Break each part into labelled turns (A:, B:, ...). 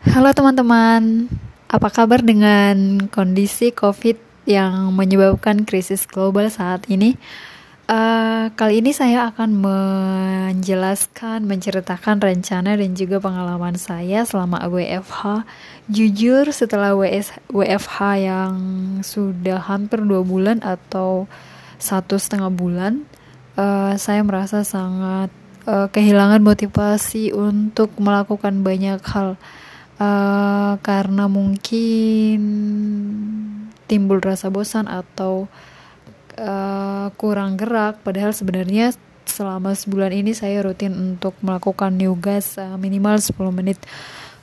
A: Halo teman-teman, apa kabar dengan kondisi COVID yang menyebabkan krisis global saat ini? Uh, kali ini saya akan menjelaskan, menceritakan rencana dan juga pengalaman saya selama WFH. Jujur setelah WS, WFH yang sudah hampir dua bulan atau satu setengah bulan, uh, saya merasa sangat uh, kehilangan motivasi untuk melakukan banyak hal uh, karena mungkin timbul rasa bosan atau uh, kurang gerak. Padahal sebenarnya selama sebulan ini saya rutin untuk melakukan yoga uh, minimal 10 menit.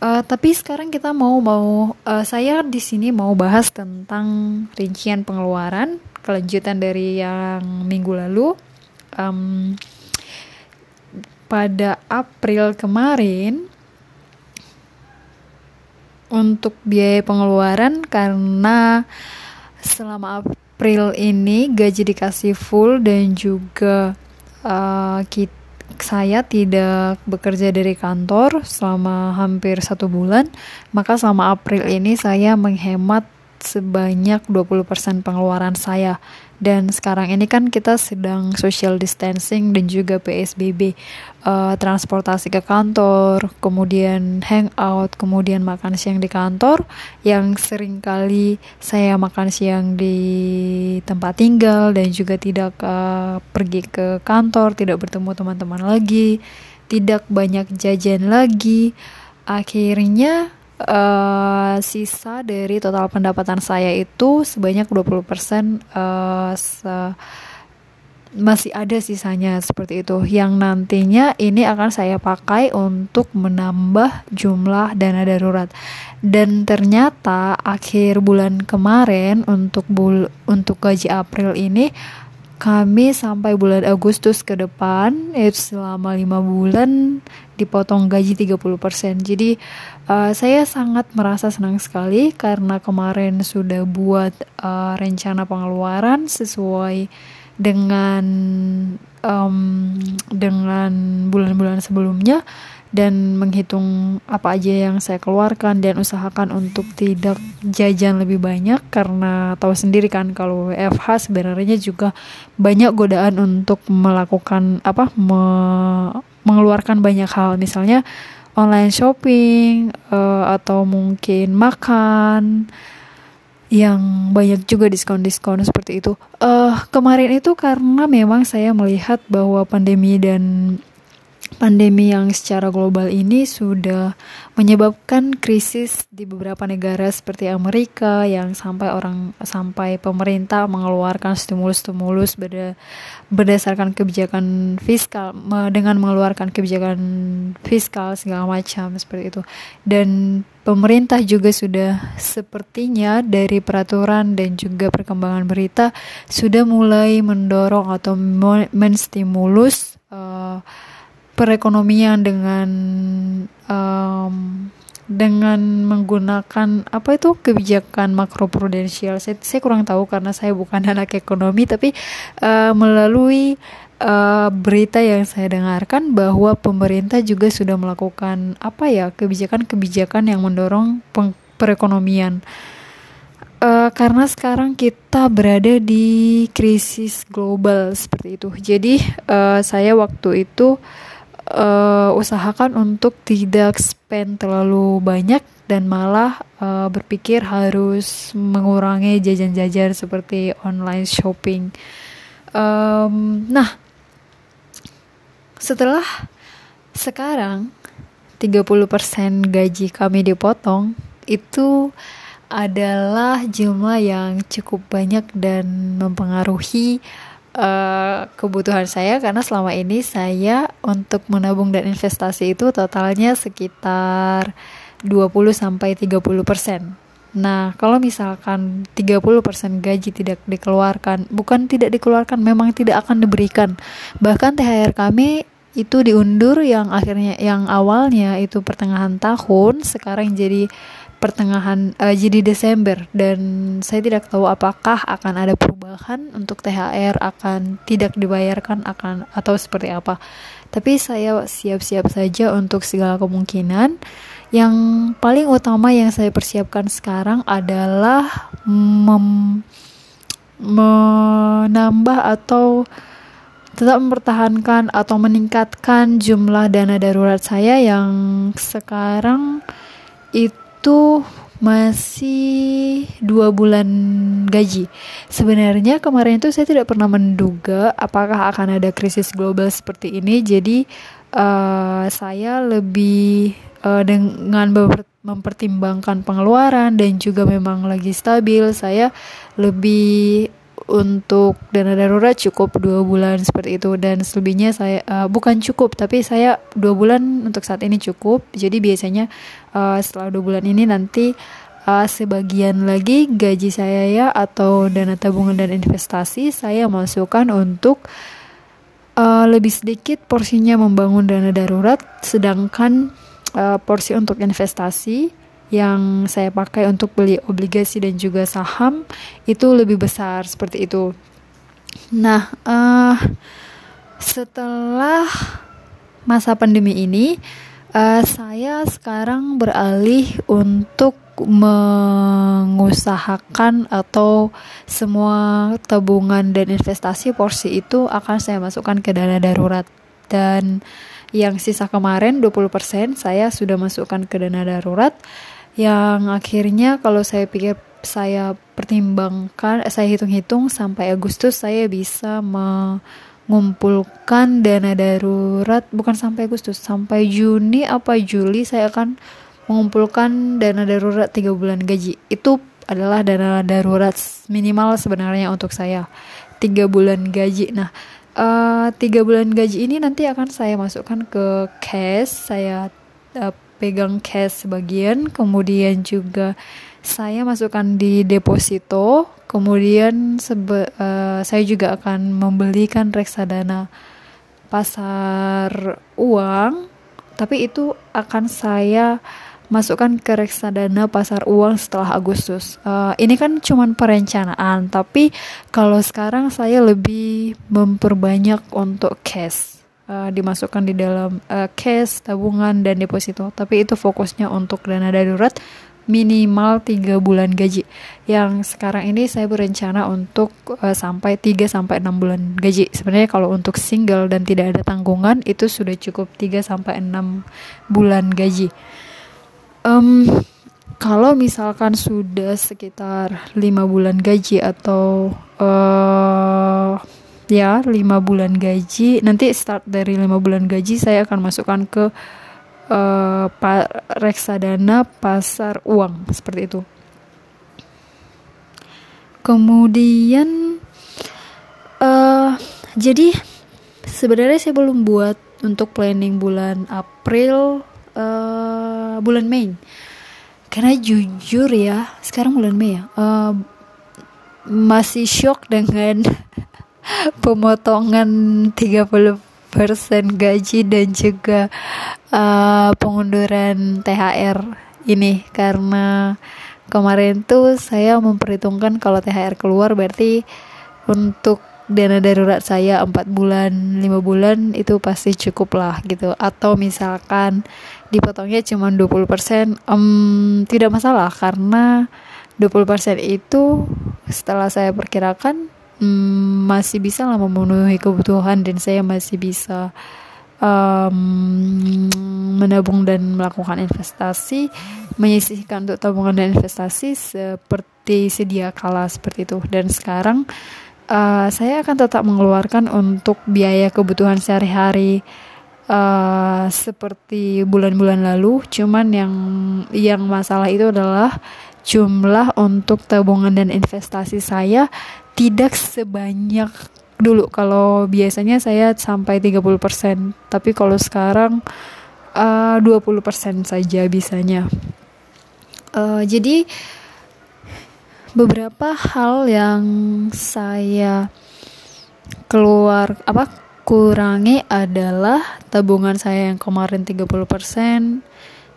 A: Uh, tapi sekarang kita mau mau uh, saya di sini mau bahas tentang rincian pengeluaran kelanjutan dari yang minggu lalu. Um, pada April kemarin untuk biaya pengeluaran karena selama April ini gaji dikasih full dan juga uh, kita, saya tidak bekerja dari kantor selama hampir satu bulan maka selama April ini saya menghemat sebanyak 20% pengeluaran saya dan sekarang ini kan kita sedang social distancing dan juga PSBB uh, eh, transportasi ke kantor kemudian hangout kemudian makan siang di kantor. Yang sering kali saya makan siang di tempat tinggal dan juga tidak uh, pergi ke kantor tidak bertemu teman-teman lagi tidak banyak jajan lagi. Akhirnya uh, sisa dari total pendapatan saya itu sebanyak 20% uh, se masih ada sisanya seperti itu. Yang nantinya ini akan saya pakai untuk menambah jumlah dana darurat. Dan ternyata akhir bulan kemarin untuk bul untuk gaji April ini kami sampai bulan Agustus ke depan itu selama lima bulan dipotong gaji 30% jadi uh, saya sangat merasa senang sekali karena kemarin sudah buat uh, rencana pengeluaran sesuai dengan um, dengan bulan-bulan sebelumnya dan menghitung apa aja yang saya keluarkan dan usahakan untuk tidak jajan lebih banyak karena tahu sendiri kan kalau WFH sebenarnya juga banyak godaan untuk melakukan apa me mengeluarkan banyak hal misalnya online shopping uh, atau mungkin makan yang banyak juga diskon-diskon seperti itu. Uh, kemarin itu karena memang saya melihat bahwa pandemi dan pandemi yang secara global ini sudah menyebabkan krisis di beberapa negara seperti Amerika yang sampai orang sampai pemerintah mengeluarkan stimulus-stimulus berda, berdasarkan kebijakan fiskal dengan mengeluarkan kebijakan fiskal segala macam seperti itu. Dan pemerintah juga sudah sepertinya dari peraturan dan juga perkembangan berita sudah mulai mendorong atau menstimulus uh, perekonomian dengan um, dengan menggunakan apa itu kebijakan makroprudensial. Saya, saya kurang tahu karena saya bukan anak ekonomi tapi uh, melalui uh, berita yang saya dengarkan bahwa pemerintah juga sudah melakukan apa ya kebijakan-kebijakan yang mendorong perekonomian. Uh, karena sekarang kita berada di krisis global seperti itu. Jadi uh, saya waktu itu uh, usahakan untuk tidak spend terlalu banyak dan malah uh, berpikir harus mengurangi jajan-jajan seperti online shopping. Um, nah, setelah sekarang 30% gaji kami dipotong, itu adalah jumlah yang cukup banyak dan mempengaruhi uh, kebutuhan saya karena selama ini saya untuk menabung dan investasi itu totalnya sekitar 20 sampai 30 persen. Nah, kalau misalkan 30% gaji tidak dikeluarkan, bukan tidak dikeluarkan, memang tidak akan diberikan. Bahkan THR kami itu diundur yang akhirnya yang awalnya itu pertengahan tahun sekarang jadi pertengahan uh, jadi Desember dan saya tidak tahu apakah akan ada perubahan untuk THR akan tidak dibayarkan akan atau seperti apa. Tapi saya siap-siap saja untuk segala kemungkinan yang paling utama yang saya persiapkan sekarang adalah menambah atau tetap mempertahankan atau meningkatkan jumlah dana darurat saya yang sekarang itu masih dua bulan gaji. Sebenarnya kemarin itu saya tidak pernah menduga apakah akan ada krisis global seperti ini. Jadi uh, saya lebih uh, dengan mempertimbangkan pengeluaran dan juga memang lagi stabil. Saya lebih untuk dana darurat cukup dua bulan seperti itu. Dan selebihnya saya uh, bukan cukup tapi saya dua bulan untuk saat ini cukup. Jadi biasanya uh, setelah dua bulan ini nanti uh, sebagian lagi gaji saya ya atau dana tabungan dan investasi saya masukkan untuk uh, lebih sedikit porsinya membangun dana darurat sedangkan uh, porsi untuk investasi yang saya pakai untuk beli obligasi dan juga saham itu lebih besar seperti itu. Nah, uh, setelah masa pandemi ini, uh, saya sekarang beralih untuk mengusahakan atau semua tabungan dan investasi porsi itu akan saya masukkan ke dana darurat dan yang sisa kemarin 20% saya sudah masukkan ke dana darurat yang akhirnya kalau saya pikir saya pertimbangkan saya hitung-hitung sampai Agustus saya bisa mengumpulkan dana darurat. Bukan sampai Agustus sampai Juni apa Juli saya akan mengumpulkan dana darurat tiga bulan gaji. Itu adalah dana darurat minimal sebenarnya untuk saya. Tiga bulan gaji. Nah uh, tiga bulan gaji ini nanti akan saya masukkan ke cash saya uh, pegang cash sebagian, kemudian juga saya masukkan di deposito, kemudian sebe uh, saya juga akan membelikan reksadana pasar uang, tapi itu akan saya masukkan ke reksadana pasar uang setelah Agustus. Uh, ini kan cuma perencanaan, tapi kalau sekarang saya lebih memperbanyak untuk cash uh, dimasukkan di dalam uh, cash, tabungan dan deposito. Tapi itu fokusnya untuk dana darurat minimal 3 bulan gaji. Yang sekarang ini saya berencana untuk uh, sampai 3 sampai 6 bulan gaji. Sebenarnya kalau untuk single dan tidak ada tanggungan itu sudah cukup 3 sampai 6 bulan gaji. Um, kalau misalkan sudah sekitar 5 bulan gaji atau uh, ya 5 bulan gaji. Nanti start dari 5 bulan gaji saya akan masukkan ke uh, reksadana pasar uang. Seperti itu. Kemudian uh, jadi sebenarnya saya belum buat untuk planning bulan April uh, bulan Mei. Karena jujur ya sekarang bulan Mei ya uh, masih shock dengan pemotongan 30% gaji dan juga uh, pengunduran THR ini. Karena kemarin tuh saya memperhitungkan kalau THR keluar berarti untuk dana darurat saya 4 bulan 5 bulan itu pasti cukup lah gitu. Atau misalkan dipotongnya cuma 20% um, tidak masalah karena 20% itu setelah saya perkirakan hmm, masih bisa lah memenuhi kebutuhan dan saya masih bisa um, menabung dan melakukan investasi menyisihkan untuk tabungan dan investasi seperti sedia kala seperti itu. Dan sekarang uh, saya akan tetap mengeluarkan untuk biaya kebutuhan sehari-hari uh, seperti bulan-bulan lalu. Cuman yang yang masalah itu adalah jumlah untuk tabungan dan investasi saya tidak sebanyak dulu. Kalau biasanya saya sampai 30% tapi kalau sekarang uh, 20% saja bisanya. Uh, jadi beberapa hal yang saya keluar apa kurangi adalah tabungan saya yang kemarin 30%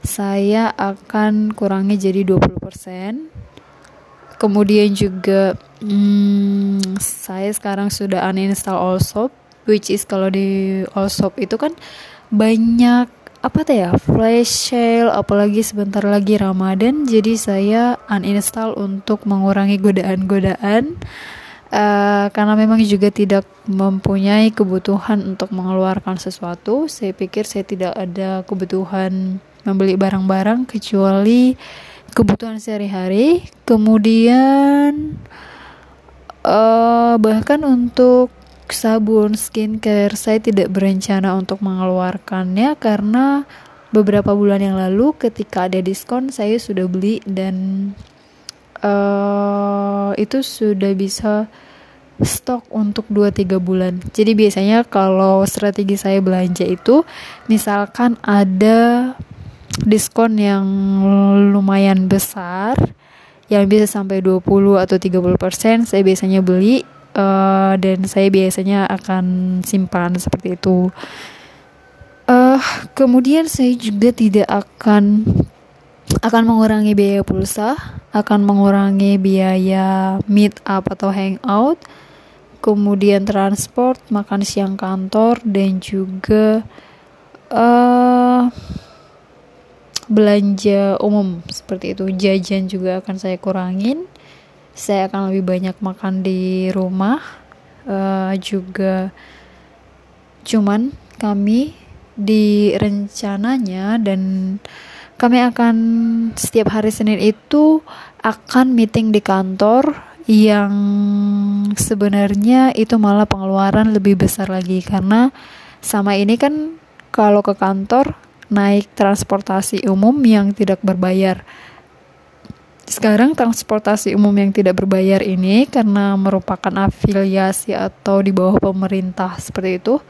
A: saya akan kurangi jadi 20% kemudian juga hmm, saya sekarang sudah uninstall Allshop which is kalau di Allshop itu kan banyak apa tuh ya flash sale apalagi sebentar lagi Ramadan jadi saya uninstall untuk mengurangi godaan-godaan uh, karena memang juga tidak mempunyai kebutuhan untuk mengeluarkan sesuatu. Saya pikir saya tidak ada kebutuhan membeli barang-barang kecuali kebutuhan sehari-hari. Kemudian uh, bahkan untuk sabun skincare saya tidak berencana untuk mengeluarkannya karena beberapa bulan yang lalu ketika ada diskon saya sudah beli dan uh, itu sudah bisa stok untuk 2-3 bulan. Jadi biasanya kalau strategi saya belanja itu misalkan ada diskon yang lumayan besar yang bisa sampai 20 atau 30% saya biasanya beli uh, dan saya biasanya akan simpan seperti itu. Uh, kemudian saya juga tidak akan akan mengurangi biaya pulsa, akan mengurangi biaya meet up atau hangout, kemudian transport, makan siang kantor dan juga uh, belanja umum seperti itu. Jajan juga akan saya kurangin. Saya akan lebih banyak makan di rumah. Uh, juga cuman kami di rencananya dan kami akan setiap hari Senin itu akan meeting di kantor yang sebenarnya itu malah pengeluaran lebih besar lagi. Karena sama ini kan kalau ke kantor naik transportasi umum yang tidak berbayar sekarang transportasi umum yang tidak berbayar ini karena merupakan afiliasi atau di bawah pemerintah seperti itu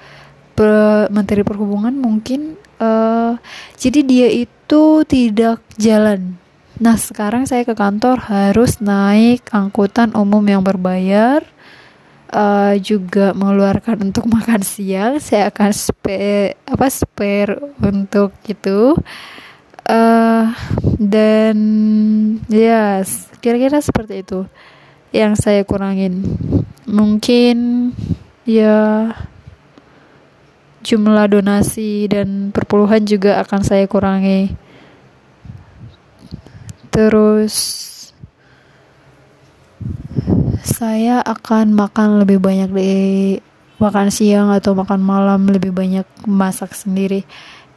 A: Menteri Perhubungan mungkin uh, jadi dia itu tidak jalan. Nah sekarang saya ke kantor harus naik angkutan umum yang berbayar uh, juga mengeluarkan untuk makan siang. Saya akan spare apa spare untuk itu. Uh, dan yes, kira-kira seperti itu yang saya kurangin. Mungkin ya jumlah donasi dan perpuluhan juga akan saya kurangi. Terus saya akan makan lebih banyak di makan siang atau makan malam lebih banyak masak sendiri.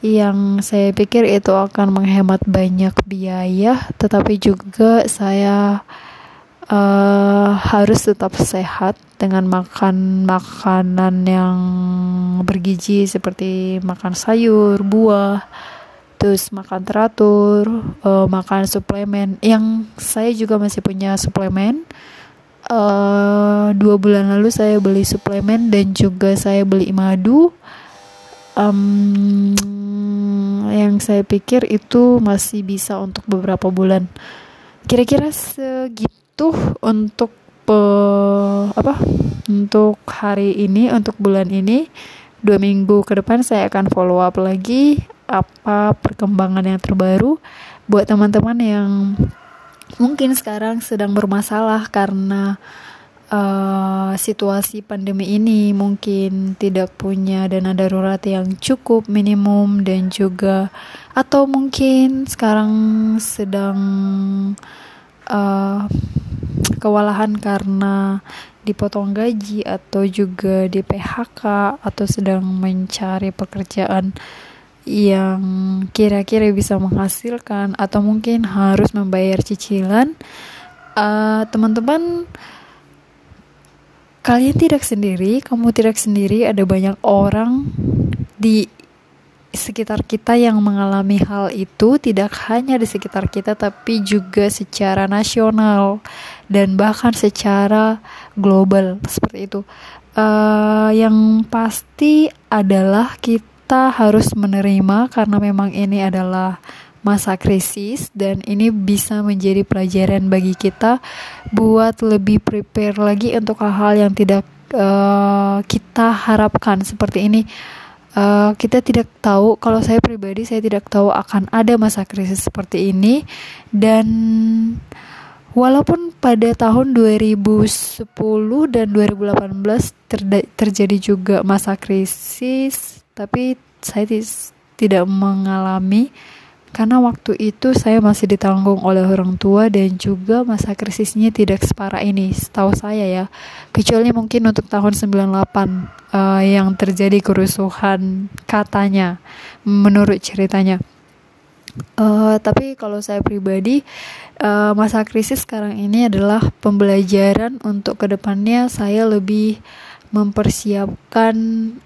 A: Yang saya pikir itu akan menghemat banyak biaya, tetapi juga saya uh, harus tetap sehat dengan makan makanan yang bergizi seperti makan sayur, buah, terus makan teratur, uh, makan suplemen. Yang saya juga masih punya suplemen. Uh, dua bulan lalu saya beli suplemen dan juga saya beli madu. Um, yang saya pikir itu masih bisa untuk beberapa bulan. Kira-kira segitu untuk pe, apa? Untuk hari ini, untuk bulan ini, dua minggu ke depan saya akan follow up lagi apa perkembangan yang terbaru buat teman-teman yang mungkin sekarang sedang bermasalah karena uh, situasi pandemi ini mungkin tidak punya dana darurat yang cukup minimum dan juga atau mungkin sekarang sedang uh, kewalahan karena dipotong gaji atau juga di PHK atau sedang mencari pekerjaan yang kira-kira bisa menghasilkan atau mungkin harus membayar cicilan uh, teman-teman kalian tidak sendiri, kamu tidak sendiri, ada banyak orang di sekitar kita yang mengalami hal itu tidak hanya di sekitar kita tapi juga secara nasional dan bahkan secara global seperti itu. Uh, yang pasti adalah kita harus menerima karena memang ini adalah masa krisis dan ini bisa menjadi pelajaran bagi kita buat lebih prepare lagi untuk hal-hal yang tidak uh, kita harapkan seperti ini. Uh, kita tidak tahu kalau saya pribadi saya tidak tahu akan ada masa krisis seperti ini. Dan walaupun pada tahun 2010 dan 2018 terjadi juga masa krisis tapi saya tidak mengalami karena waktu itu saya masih ditanggung oleh orang tua dan juga masa krisisnya tidak separah ini setahu saya ya. Kecuali mungkin untuk tahun 98 uh, eh, yang terjadi kerusuhan katanya menurut ceritanya. Uh, tapi kalau saya pribadi uh, masa krisis sekarang ini adalah pembelajaran untuk ke depannya saya lebih mempersiapkan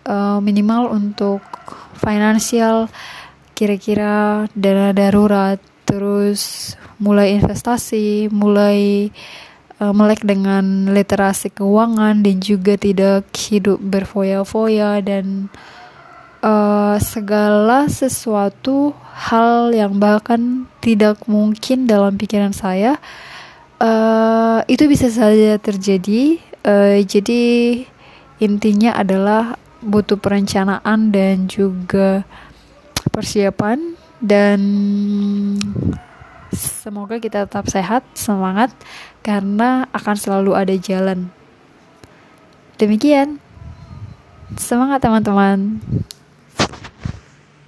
A: uh, minimal untuk finansial kira-kira dana darurat terus mulai investasi mulai uh, melek dengan literasi keuangan dan juga tidak hidup berfoya-foya dan uh, segala sesuatu hal yang bahkan tidak mungkin dalam pikiran saya uh, itu bisa saja terjadi. Uh, jadi intinya adalah butuh perencanaan dan juga persiapan dan semoga kita tetap sehat, semangat karena akan selalu ada jalan. Demikian. Semangat teman-teman.